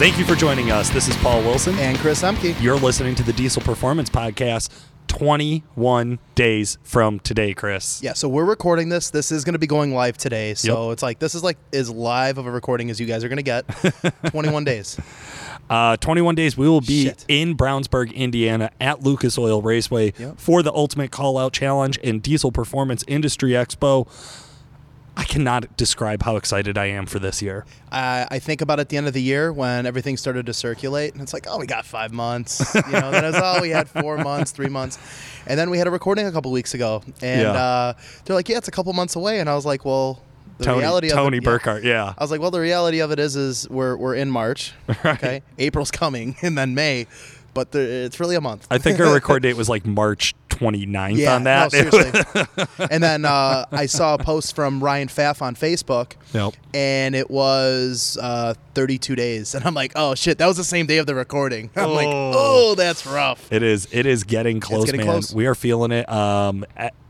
Thank you for joining us. This is Paul Wilson. And Chris Emke. You're listening to the Diesel Performance Podcast 21 days from today, Chris. Yeah, so we're recording this. This is going to be going live today. So Yep. it's like this is like as live of a recording as you guys are going to get. 21 days. Uh, 21 days, we will be Shit. in Brownsburg, Indiana at Lucas Oil Raceway Yep. for the Ultimate Call Out Challenge and Diesel Performance Industry Expo. I cannot describe how excited I am for this year. I, I think about at the end of the year when everything started to circulate, and it's like, oh, we got five months. You know, then it's oh, we had four months, three months, and then we had a recording a couple weeks ago, and Yeah. uh, they're like, yeah, it's a couple months away, and I was like, well, the Tony, reality Tony of it, yeah. Burkhart, yeah. I was like, well, the reality of it is, is we're we're in March, okay, April's coming, and then May, but the, it's really a month. I think our record date was like March 29th on that. No, seriously. and then uh, I saw a post from Ryan Pfaff on Facebook, Yep. and it was uh, 32 days. And I'm like, oh shit, that was the same day of the recording. I'm like, Oh. oh, that's rough. It is. It is getting close, getting man. close. We are feeling it. Um,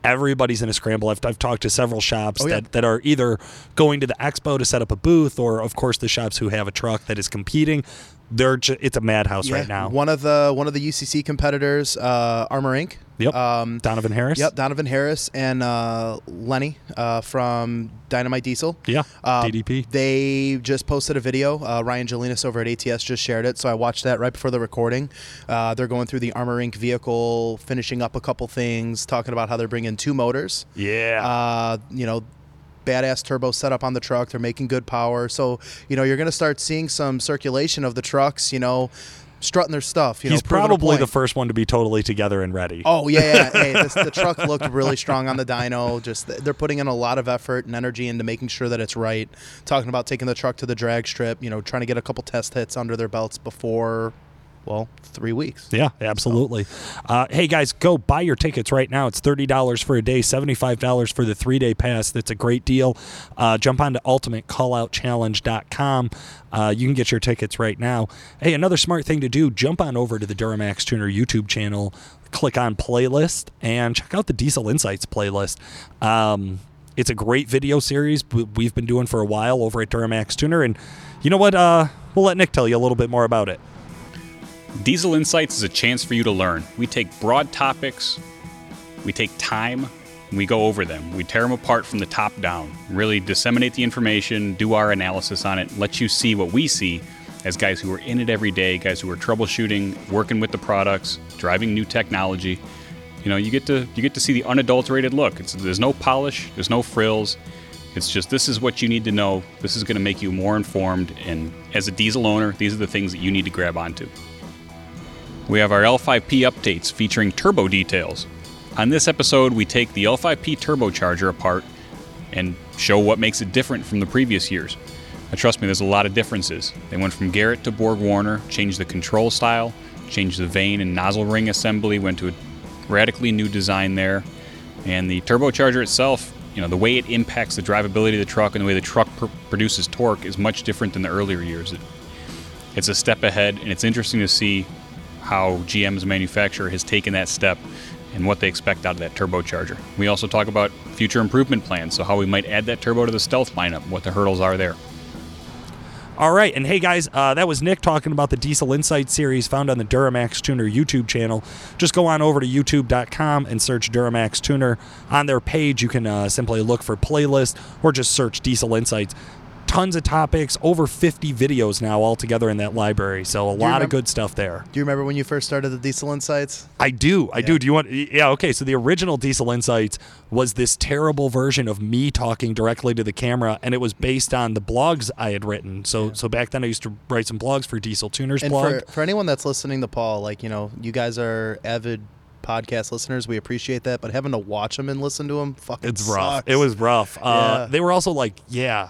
everybody's in a scramble. I've, I've talked to several shops Oh, yeah. that, that are either going to the expo to set up a booth, or of course the shops who have a truck that is competing. They're ju- it's a madhouse right now. One of the one of the UCC competitors, uh, Armor Inc. Yep. Um, Donovan Harris. Yep, Donovan Harris and uh, Lenny uh, from Dynamite Diesel. Yeah. Um, DDP. They just posted a video. Uh, Ryan Jelinas over at ATS just shared it, so I watched that right before the recording. Uh, they're going through the Armor Inc. vehicle, finishing up a couple things, talking about how they're bringing two motors. Yeah. Uh, you know, badass turbo setup on the truck. They're making good power, so you know you're going to start seeing some circulation of the trucks. You know, strutting their stuff. You He's know, probably the first one to be totally together and ready. Oh yeah, yeah. hey, this, the truck looked really strong on the dyno. Just they're putting in a lot of effort and energy into making sure that it's right. Talking about taking the truck to the drag strip, you know, trying to get a couple test hits under their belts before, well, three weeks. Yeah, absolutely. Uh, hey guys, go buy your tickets right now. It's thirty dollars for a day, seventy-five dollars for the three-day pass. That's a great deal. Uh, jump on to ultimatecalloutchallenge.com. Uh, you can get your tickets right now. Hey, another smart thing to do: jump on over to the Duramax Tuner YouTube channel, click on playlist, and check out the Diesel Insights playlist. Um, it's a great video series we've been doing for a while over at Duramax Tuner, and you know what? Uh, we'll let Nick tell you a little bit more about it. Diesel Insights is a chance for you to learn. We take broad topics, we take time, we go over them. We tear them apart from the top down, really disseminate the information, do our analysis on it, let you see what we see as guys who are in it every day, guys who are troubleshooting, working with the products, driving new technology. You know, you get to you get to see the unadulterated look. It's, there's no polish, there's no frills. It's just this is what you need to know. This is going to make you more informed, and as a diesel owner, these are the things that you need to grab onto. We have our L5P updates featuring turbo details. On this episode, we take the L5P turbocharger apart and show what makes it different from the previous years. Now, trust me, there's a lot of differences. They went from Garrett to Borg Warner, changed the control style, changed the vane and nozzle ring assembly, went to a radically new design there. And the turbocharger itself, you know, the way it impacts the drivability of the truck and the way the truck pr- produces torque is much different than the earlier years. It, it's a step ahead, and it's interesting to see how GM's manufacturer has taken that step and what they expect out of that turbocharger. We also talk about future improvement plans, so how we might add that turbo to the Stealth lineup, what the hurdles are there. All right, and hey guys, uh, that was Nick talking about the Diesel Insight series found on the Duramax Tuner YouTube channel. Just go on over to youtube.com and search Duramax Tuner. On their page, you can uh, simply look for playlist or just search Diesel Insights. Tons of topics, over 50 videos now altogether in that library. So a lot of good stuff there. Do you remember when you first started the Diesel Insights? I do. I do. Yeah. Do you want? Yeah. Okay. So the original Diesel Insights was this terrible version of me talking directly to the camera, and it was based on the blogs I had written. So so back then I used to write some blogs for Diesel Tuners And blog. for, for anyone that's listening to Paul, like, you know, you guys are avid podcast listeners. We appreciate that. But having to watch them and listen to them, fucking it's rough. sucks. It was rough. Uh, Yeah. They were also like, yeah.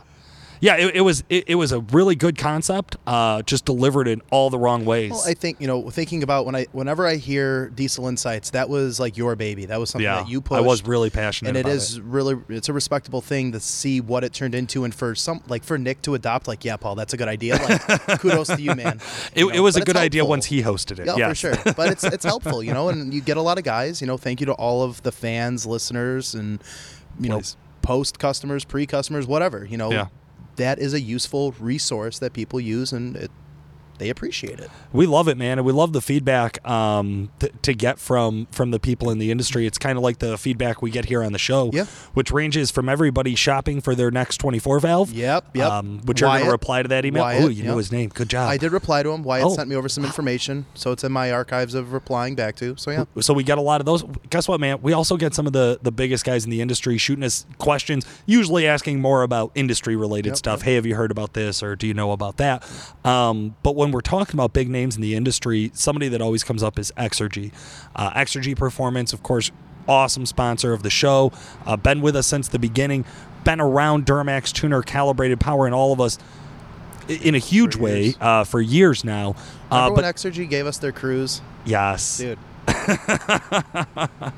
Yeah, it, it was it, it was a really good concept, uh, just delivered in all the wrong ways. Well, I think you know, thinking about when I, whenever I hear Diesel Insights, that was like your baby. That was something yeah, that you pushed. I was really passionate, and it is really, it's a respectable thing to see what it turned into, and for some, like for Nick to adopt, like, yeah, Paul, that's a good idea. Like, kudos to you, man. It, You it know, was a good idea once he hosted it. Yeah, yes. for sure. But it's it's helpful, you know, and you get a lot of guys. You know, thank you to all of the fans, listeners, and you Please. know, post customers, pre customers, whatever. You know, Yeah. That is a useful resource that people use, and it they appreciate it. We love it, man, and we love the feedback um, th- to get from from the people in the industry. It's kind of like the feedback we get here on the show, Yeah. which ranges from everybody shopping for their next 24 valve. Yep, yep. Um, which you're going to reply to that email. Wyatt, oh, you know yep. his name. Good job. I did reply to him. Wyatt Oh. sent me over some information, so it's in my archives of replying back to. So yeah, So we get a lot of those. Guess what, man? We also get some of the the biggest guys in the industry shooting us questions, usually asking more about industry related Yep, stuff. yep. Hey, have you heard about this, or do you know about that? Um, but when we're talking about big names in the industry, somebody that always comes up is Exergy. Uh, Exergy Performance, of course, awesome sponsor of the show. Uh, been with us since the beginning. Been around Duramax tuner, calibrated power, and all of us in a huge For way uh, for years now. Uh, remember but when Exergy gave us their Cruze, yes, dude?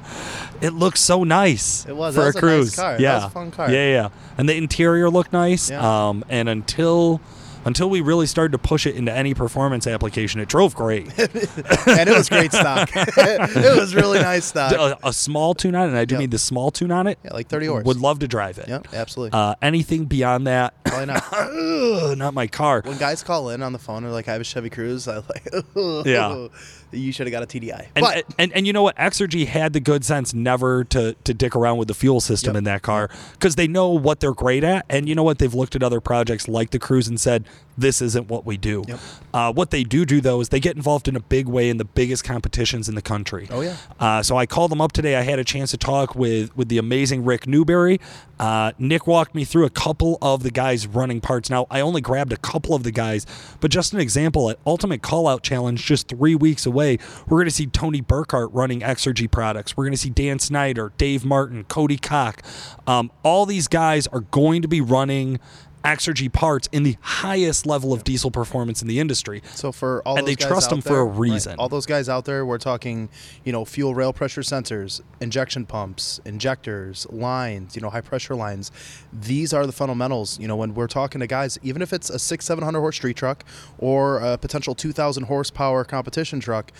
It looks so nice. It was. for a was a nice cruise. car. Yeah, was a fun car. Yeah, yeah. And the interior looked nice. Yeah. Um, and until until we really started to push it into any performance application, it drove great. and it was great stock. it was really nice stock. a, a small tune on it, and I do Yep. mean the small tune on it. Yeah, like 30 horse. Would love to drive it. Yep, absolutely. Uh, anything beyond that, Probably not. ugh, not my car. When guys call in on the phone, they're like, "I have a Chevy Cruze." I like, Yeah. you should have got a TDI. And, but and and you know what? Exergy had the good sense never to to dick around with the fuel system Yep. in that car because they know what they're great at, and you know what? They've looked at other projects like the Cruze and said, "This isn't what we do." Yep. Uh, what they do do though is they get involved in a big way in the biggest competitions in the country. Oh, yeah. Uh, so I called them up today. I had a chance to talk with with the amazing Rick Newberry. Uh, Nick walked me through a couple of the guys running parts. Now I only grabbed a couple of the guys, but just an example at Ultimate Callout Challenge, just three weeks away, we're going to see Tony Burkhart running Exergy products. We're going to see Dan Snyder, Dave Martin, Cody Cock. Um, all these guys are going to be running. Exergy parts in the highest level of diesel performance in the industry. So for all And those they guys trust out them for a there- right, reason. all those guys out there, we're talking, you know, fuel rail pressure sensors, injection pumps, injectors, lines, you know, high pressure lines. These are the fundamentals. You know, when we're talking to guys, even if it's a six, seven hundred horse street truck or a potential two thousand horsepower competition truck.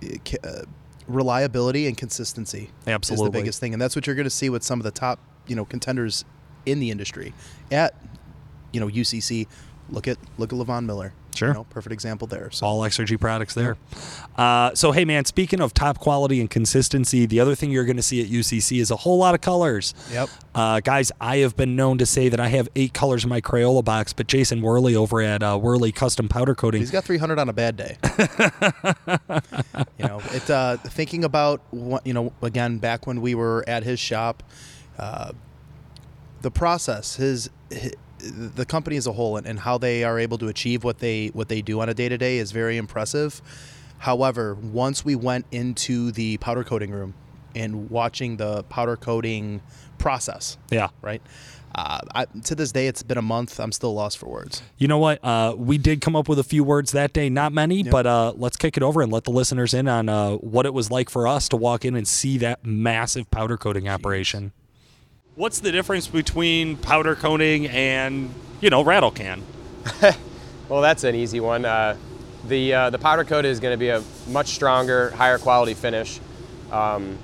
it Uh, reliability and consistency is the biggest thing and that's what you're going to see with some of the top you know contenders in the industry at you know UCC. Look at look at Lavon Miller. Sure. You know, perfect example there. So all Exergy products there. Uh, so hey man, speaking of top quality and consistency, the other thing you're going to see at UCC is a whole lot of colors. Yep. Uh, guys, I have been known to say that I have eight colors in my Crayola box, but Jason Worley over at uh, Worley Custom Powder Coating, He's got 300 on a bad day. you know, it's Uh, thinking about what you know again back when we were at his shop, uh, the process, his, hi the company as a whole, and, and how they are able to achieve what they what they do on a day to day is very impressive. However, once we went into the powder coating room and watching the powder coating process, yeah. right. Uh, I, to this day, it's been a month. I'm still lost for words. You know what? Uh, we did come up with a few words that day, not many, but uh, let's kick it over and let the listeners in on uh, what it was like for us to walk in and see that massive powder coating operation. What's the difference between powder coating and, you know, rattle can? Well, that's an easy one. Uh, the uh, the powder coat is going to be a much stronger, higher quality finish, um,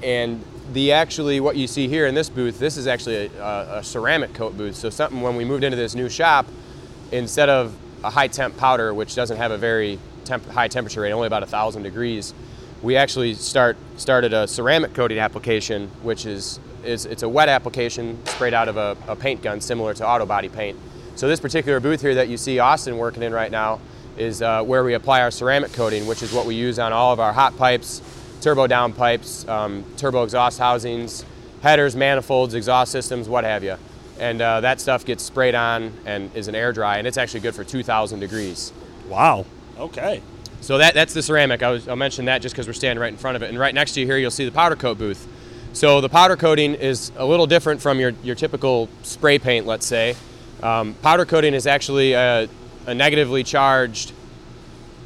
and the actually what you see here in this booth, this is actually a, a, ceramic coat booth. So something when we moved into this new shop, instead of a high temp powder, which doesn't have a very temp, high temperature rate, only about a thousand degrees, we actually start started a ceramic coating application, which is is it's a wet application sprayed out of a, a paint gun similar to auto body paint. So this particular booth here that you see Austin working in right now is uh, where we apply our ceramic coating, which is what we use on all of our hot pipes, turbo down pipes, um, turbo exhaust housings, headers, manifolds, exhaust systems, what have you. And uh, that stuff gets sprayed on and is an air dry, and it's actually good for 2,000 degrees. Wow. Okay. So that, that's the ceramic. I was, I'll mention that just because we're standing right in front of it. And right next to you here, you'll see the powder coat booth. So the powder coating is a little different from your, your typical spray paint, let's say. Um, powder coating is actually a, a negatively charged,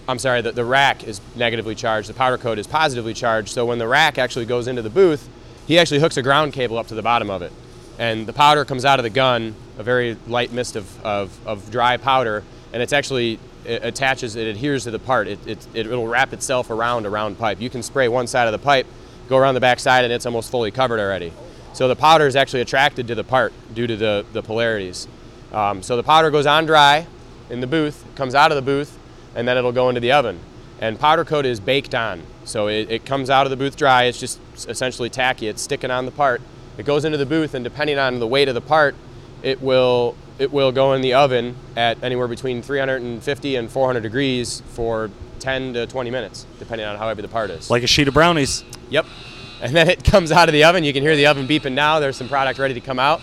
I'm sorry, the, the rack is negatively charged. The powder coat is positively charged. So when the rack actually goes into the booth, he actually hooks a ground cable up to the bottom of it. And the powder comes out of the gun, a very light mist of, of, of dry powder, and it's actually it attaches, it adheres to the part. It, it, it, will wrap itself around a round pipe. You can spray one side of the pipe, go around the back side, and it's almost fully covered already. So the powder is actually attracted to the part due to the, the polarities. Um, so the powder goes on dry in the booth, comes out of the booth. and then it'll go into the oven. And powder coat is baked on, so it, it comes out of the booth dry. It's just essentially tacky. It's sticking on the part. It goes into the booth, and depending on the weight of the part, it will it will go in the oven at anywhere between 350 and 400 degrees for 10 to 20 minutes, depending on how heavy the part is. Like a sheet of brownies. Yep. And then it comes out of the oven. You can hear the oven beeping now. There's some product ready to come out.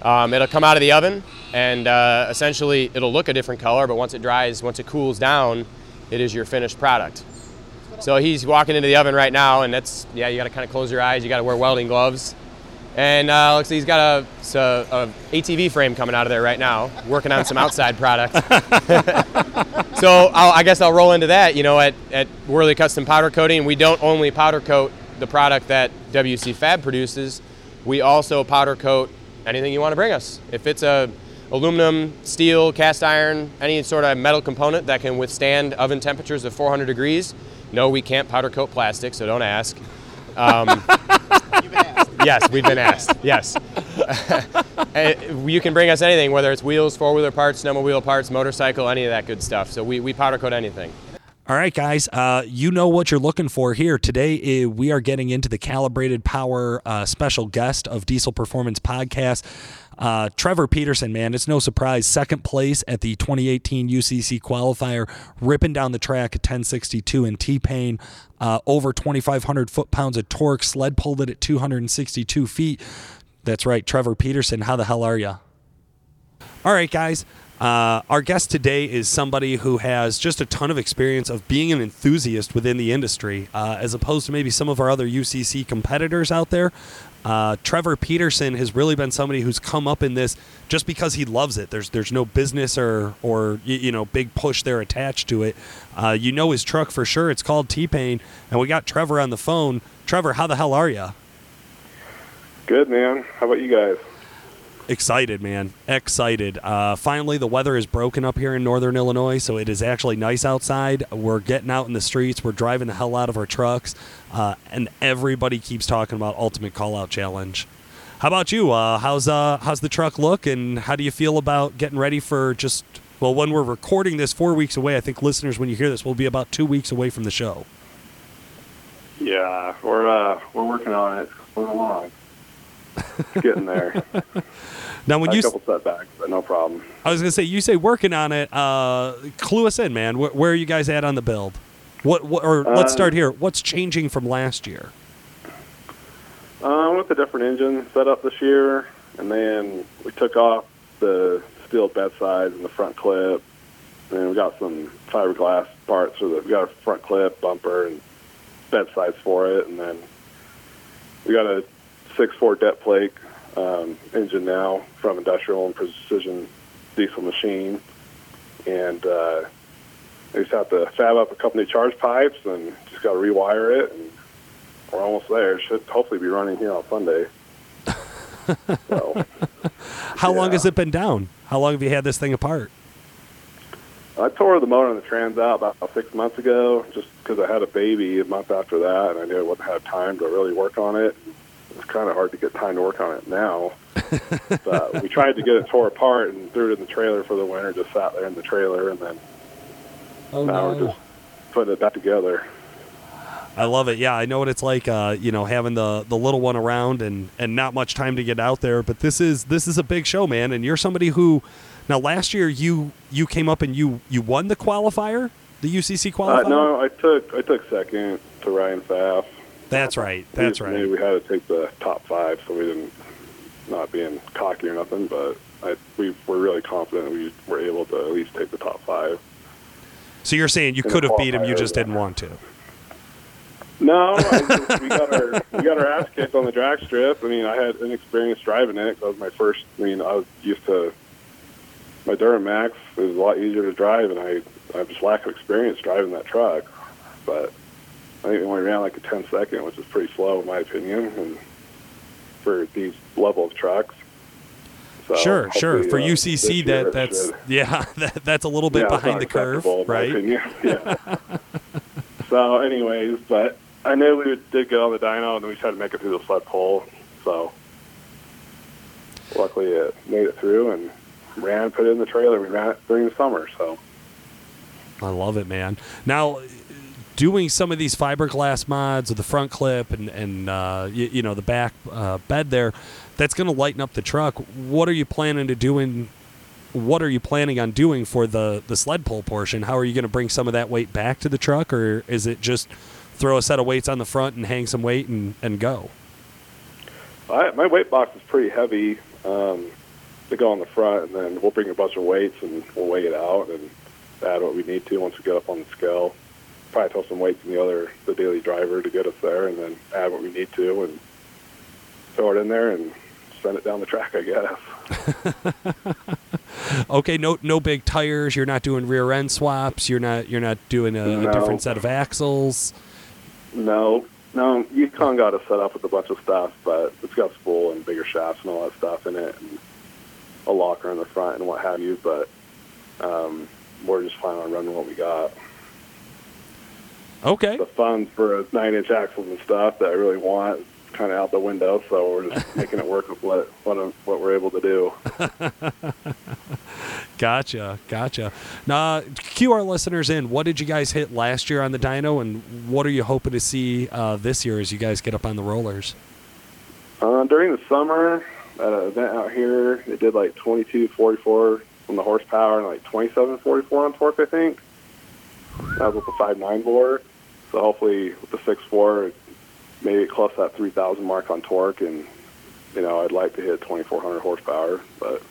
Um, it'll come out of the oven, and uh, essentially it'll look a different color, but once it dries, once it cools down, it is your finished product. So he's walking into the oven right now, and that's, yeah, you got to kind of close your eyes. You got to wear welding gloves. And uh, looks like he's got a, a ATV frame coming out of there right now, working on some outside product. so I'll, I guess I'll roll into that. You know, at, at Worley Custom Powder Coating, we don't only powder coat the product that WC Fab produces, we also powder coat anything you want to bring us. If it's a aluminum, steel, cast iron, any sort of metal component that can withstand oven temperatures of 400 degrees, no, we can't powder coat plastic, so don't ask. Um, yes, we've been asked. Yes. you can bring us anything, whether it's wheels, four wheeler parts, snowmobile parts, motorcycle, any of that good stuff. So we, we powder coat anything. All right, guys, uh, you know what you're looking for here. Today, we are getting into the Calibrated Power uh, special guest of Diesel Performance Podcast. Uh, Trevor Peterson, man, it's no surprise. Second place at the 2018 UCC qualifier, ripping down the track at 1062 in T Pain, uh, over 2,500 foot pounds of torque, sled pulled it at 262 feet. That's right, Trevor Peterson. How the hell are you? All right, guys. Uh, our guest today is somebody who has just a ton of experience of being an enthusiast within the industry, uh, as opposed to maybe some of our other UCC competitors out there. Uh, Trevor Peterson has really been somebody who's come up in this just because he loves it. There's there's no business or or you know big push there attached to it. Uh, you know his truck for sure. It's called T Pain, and we got Trevor on the phone. Trevor, how the hell are you? Good man. How about you guys? Excited, man. Excited. Uh, finally, the weather is broken up here in northern Illinois, so it is actually nice outside. We're getting out in the streets. We're driving the hell out of our trucks, uh, and everybody keeps talking about Ultimate Call Out Challenge. How about you? Uh, how's uh, how's the truck look, and how do you feel about getting ready for just well, when we're recording this four weeks away? I think listeners, when you hear this, will be about two weeks away from the show. Yeah, we're uh, we're working on it. We're along. Getting there. Now, when a you couple setbacks, but no problem. I was gonna say you say working on it. Uh, clue us in, man. Where, where are you guys at on the build? What, what or let's Uh, start here. What's changing from last year? Uh, with a different engine setup this year, and then we took off the steel bed sides and the front clip, and we got some fiberglass parts for the. We got a front clip, bumper, and bed sides for it, and then we got a six four deck plate um, engine now from Industrial and Precision Diesel Machine, and uh, we just have to fab up a couple new charge pipes and just got to rewire it, and we're almost there. It should hopefully be running here on Sunday. so How long has it been down? How long have you had this thing apart? I tore the motor and the trans out about six months ago, just because I had a baby a month after that, and I knew I wouldn't have time to really work on it. It's kind of hard to get time to work on it now. but we tried to get it tore apart and threw it in the trailer for the winter. Just sat there in the trailer, and then Oh now we're just putting it back together. I love it. Yeah, I know what it's like. Uh, you know, having the the little one around and and not much time to get out there. But this is this is a big show, man. And you're somebody who, now last year you you came up and you you won the qualifier, the UCC Uh, qualifier. no, I took I took second to Ryan Pfaff. That's right. That's knew right. we had to take the top five, so we didn't not being cocky or nothing, but I, we were really confident we were able to at least take the top five. So you're saying you could have beat him, you just didn't want to. No, I just, we got our we got our ass kicked on the drag strip. I mean, I had inexperience driving it. That was my first. I mean, I was used to my Duramax. It was a lot easier to drive, and I I just lack of experience driving that truck. But I think we only ran like a 10 second, which is pretty slow in my opinion, and for these level of trucks. So sure, sure. For uh, UCC, that that's should- yeah, that, that's a little bit yeah, behind the curve, acceptable in my right? Yeah. so, anyways, but I knew we did get on the dyno, and then we tried to make it through the sled pull. So, luckily, it made it through and ran, put it in the trailer. We ran it during the summer. So, I love it, man. Now, doing some of these fiberglass mods with the front clip and and uh, you, you know the back uh, bed there, that's going to lighten up the truck. What are you planning to doing? What are you planning on doing for the the sled pull portion? How are you going to bring some of that weight back to the truck, or is it just throw a set of weights on the front and hang some weight and, and go? I, my weight box is pretty heavy um, to go on the front, and then we'll bring a bunch of weights and we'll weigh it out and add what we need to once we get up on the scale. Probably throw some weights in the other the daily driver to get us there, and then add what we need to and throw it in there and send it down the track. I guess. Okay, no no big tires. You're not doing rear end swaps. You're not you're not doing a, a different set of axles. No, no, Yukon got us set up with a bunch of stuff, but it's got spool and bigger shafts and all that stuff in it, and a locker in the front and what have you. But um, we're just planning on running what we got. Okay. The funds for a nine-inch axles and stuff that I really want is kind of out the window, so we're just making it work with what what, what we're able to do. Gotcha, gotcha. Now, cue our listeners in. What did you guys hit last year on the dyno, and what are you hoping to see uh, this year as you guys get up on the rollers? Uh, during the summer, at an event out here, it did like 2244 on the horsepower and like 2744 on torque, I think. That was with the 5.9 bore. So hopefully with the six four, maybe it close that 3,000 mark on torque. And, you know, I'd like to hit 2,400 horsepower, but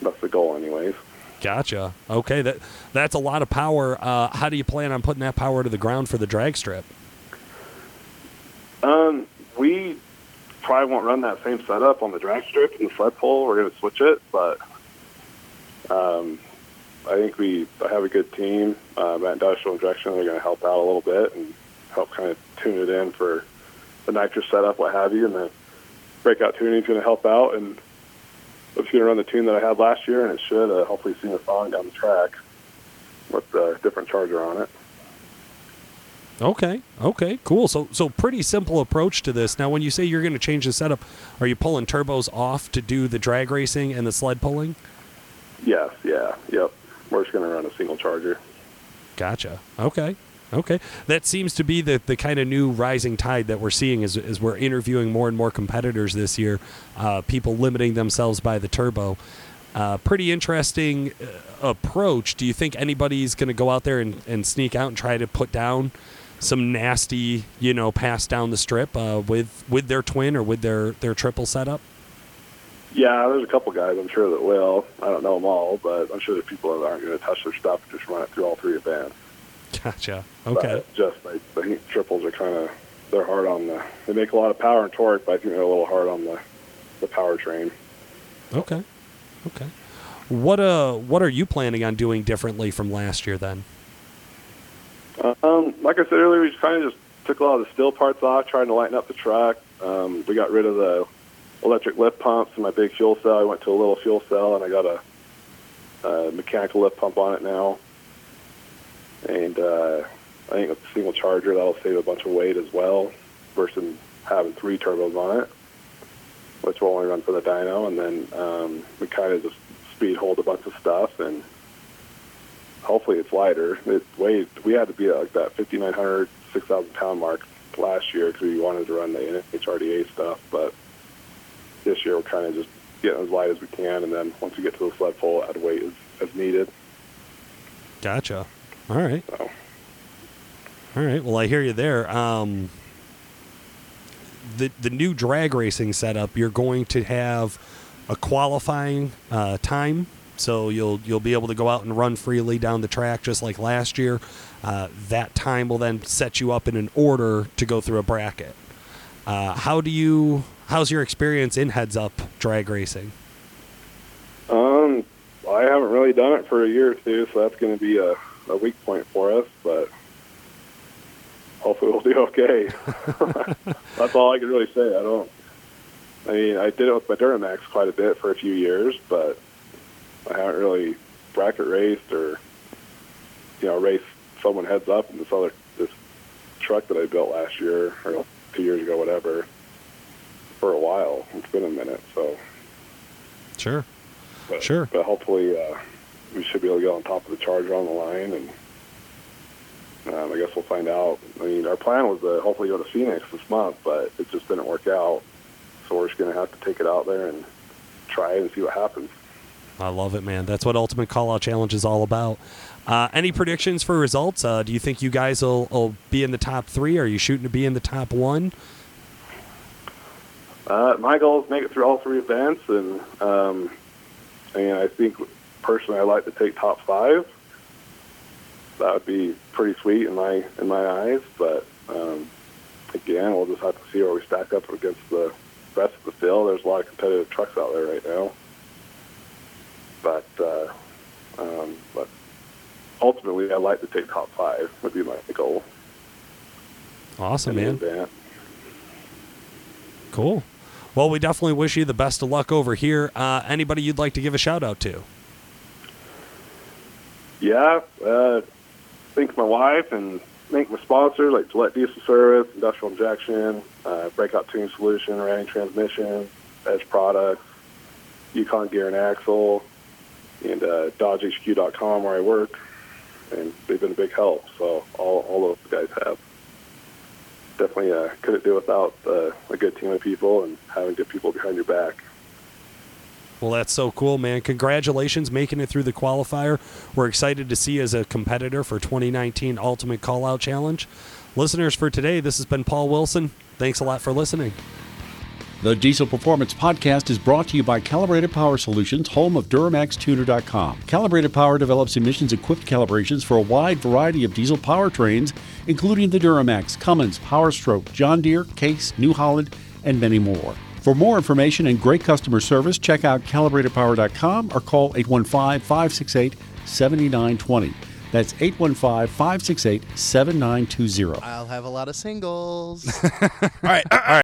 that's the goal anyways. Gotcha. Okay, that that's a lot of power. Uh, how do you plan on putting that power to the ground for the drag strip? Um, we probably won't run that same setup on the drag strip and the sled pull. We're going to switch it, but um, I think we have a good team um, at Industrial Injection. They're going to help out a little bit and help kind of tune it in for the nitrous setup, what have you, and the breakout tuning is going to help out. And it's going to run the tune that I had last year, and it should uh, hopefully sing a song down the track with a different charger on it. Okay. Okay. Cool. So so pretty simple approach to this. Now, when you say you're going to change the setup, are you pulling turbos off to do the drag racing and the sled pulling? Yes, yeah, yep. We're just going to run a single charger. Gotcha. Okay. Okay. That seems to be the, the kind of new rising tide that we're seeing as, as we're interviewing more and more competitors this year, uh, people limiting themselves by the turbo. Uh, pretty interesting uh, approach. Do you think anybody's going to go out there and, and sneak out and try to put down some nasty, you know, pass down the strip uh, with with their twin or with their, their triple setup? Yeah, there's a couple guys I'm sure that will. I don't know them all, but I'm sure there's people that aren't going to touch their stuff and just run it through all three events. Gotcha. Okay. But just I, I think triples are kind of they're hard on the. They make a lot of power and torque, but I think they're a little hard on the the powertrain. Okay. Okay. What uh what are you planning on doing differently from last year then? Um, like I said earlier, we just kind of just took a lot of the steel parts off, trying to lighten up the truck. Um, we got rid of the electric lift pumps in my big fuel cell. I went to a little fuel cell, and I got a, a mechanical lift pump on it now. And uh, I think the single charger, that'll save a bunch of weight as well, versus having three turbos on it, which will only run for the dyno. And then um, we kind of just speed hold a bunch of stuff and hopefully it's lighter. It weighed, we had to be at like that 5,900, 6,000 pound mark last year because we wanted to run the HRDA stuff. But this year we're kind of just getting as light as we can, and then once we get to the sled pull, add weight as, as needed. Gotcha. All right. So All right. Well, I hear you there. Um, the the new drag racing setup, you're going to have a qualifying uh, time, so you'll you'll be able to go out and run freely down the track just like last year. Uh, that time will then set you up in an order to go through a bracket. Uh, how do you? How's your experience in heads up drag racing? um, I haven't really done it for a year or two, so that's going to be a, a weak point for us, but hopefully we'll do okay. that's all I can really say. I don't. I mean, I did it with my Duramax quite a bit for a few years, but I haven't really bracket raced or you know raced someone heads up in this other this truck that I built last year or two years ago, whatever. For a while, it's been a minute, so Sure. but, Sure. But hopefully, uh, we should be able to get on top of the Charger on the line, and um, I guess we'll find out. I mean, our plan was to hopefully go to Phoenix this month, but it just didn't work out. So we're just going to have to take it out there and try it and see what happens. I love it, man. That's what Ultimate Callout Challenge is all about. Uh, any predictions for results? Uh, do you think you guys will, will be in the top three? Are you shooting to be in the top one? Uh, my goal is to make it through all three events, and um, and I think personally, I'd like to take top five. That would be pretty sweet in my in my eyes, but um, again, we'll just have to see where we stack up against the rest of the field. There's a lot of competitive trucks out there right now, but uh, um, but ultimately, I'd like to take top five. Would be my goal. Awesome, man. event. Cool. Well, we definitely wish you the best of luck over here. Uh, anybody you'd like to give a shout out to? Yeah, uh, thank my wife and thank my sponsors like Gillette Diesel Service, Industrial Injection, uh, Breakout Tuning Solution, Ranning Transmission, Edge Products, Yukon Gear and Axle, and uh, DodgeHQ.com where I work, and they've been a big help. So all all those guys have. Definitely uh, couldn't do without uh, a good team of people and having good people behind your back. Well, that's so cool, man. Congratulations making it through the qualifier. We're excited to see you as a competitor for 2019 Ultimate Callout Challenge. Listeners, for today, this has been Paul Wilson. Thanks a lot for listening. The Diesel Performance Podcast is brought to you by Calibrated Power Solutions, home of DuramaxTuner.com. Calibrated Power develops emissions equipped calibrations for a wide variety of diesel powertrains, including the Duramax, Cummins, PowerStroke, John Deere, Case, New Holland, and many more. For more information and great customer service, check out calibratedpower.com or call 815 568 7920. That's 815 568 7920. I'll have a lot of singles. All right. All right.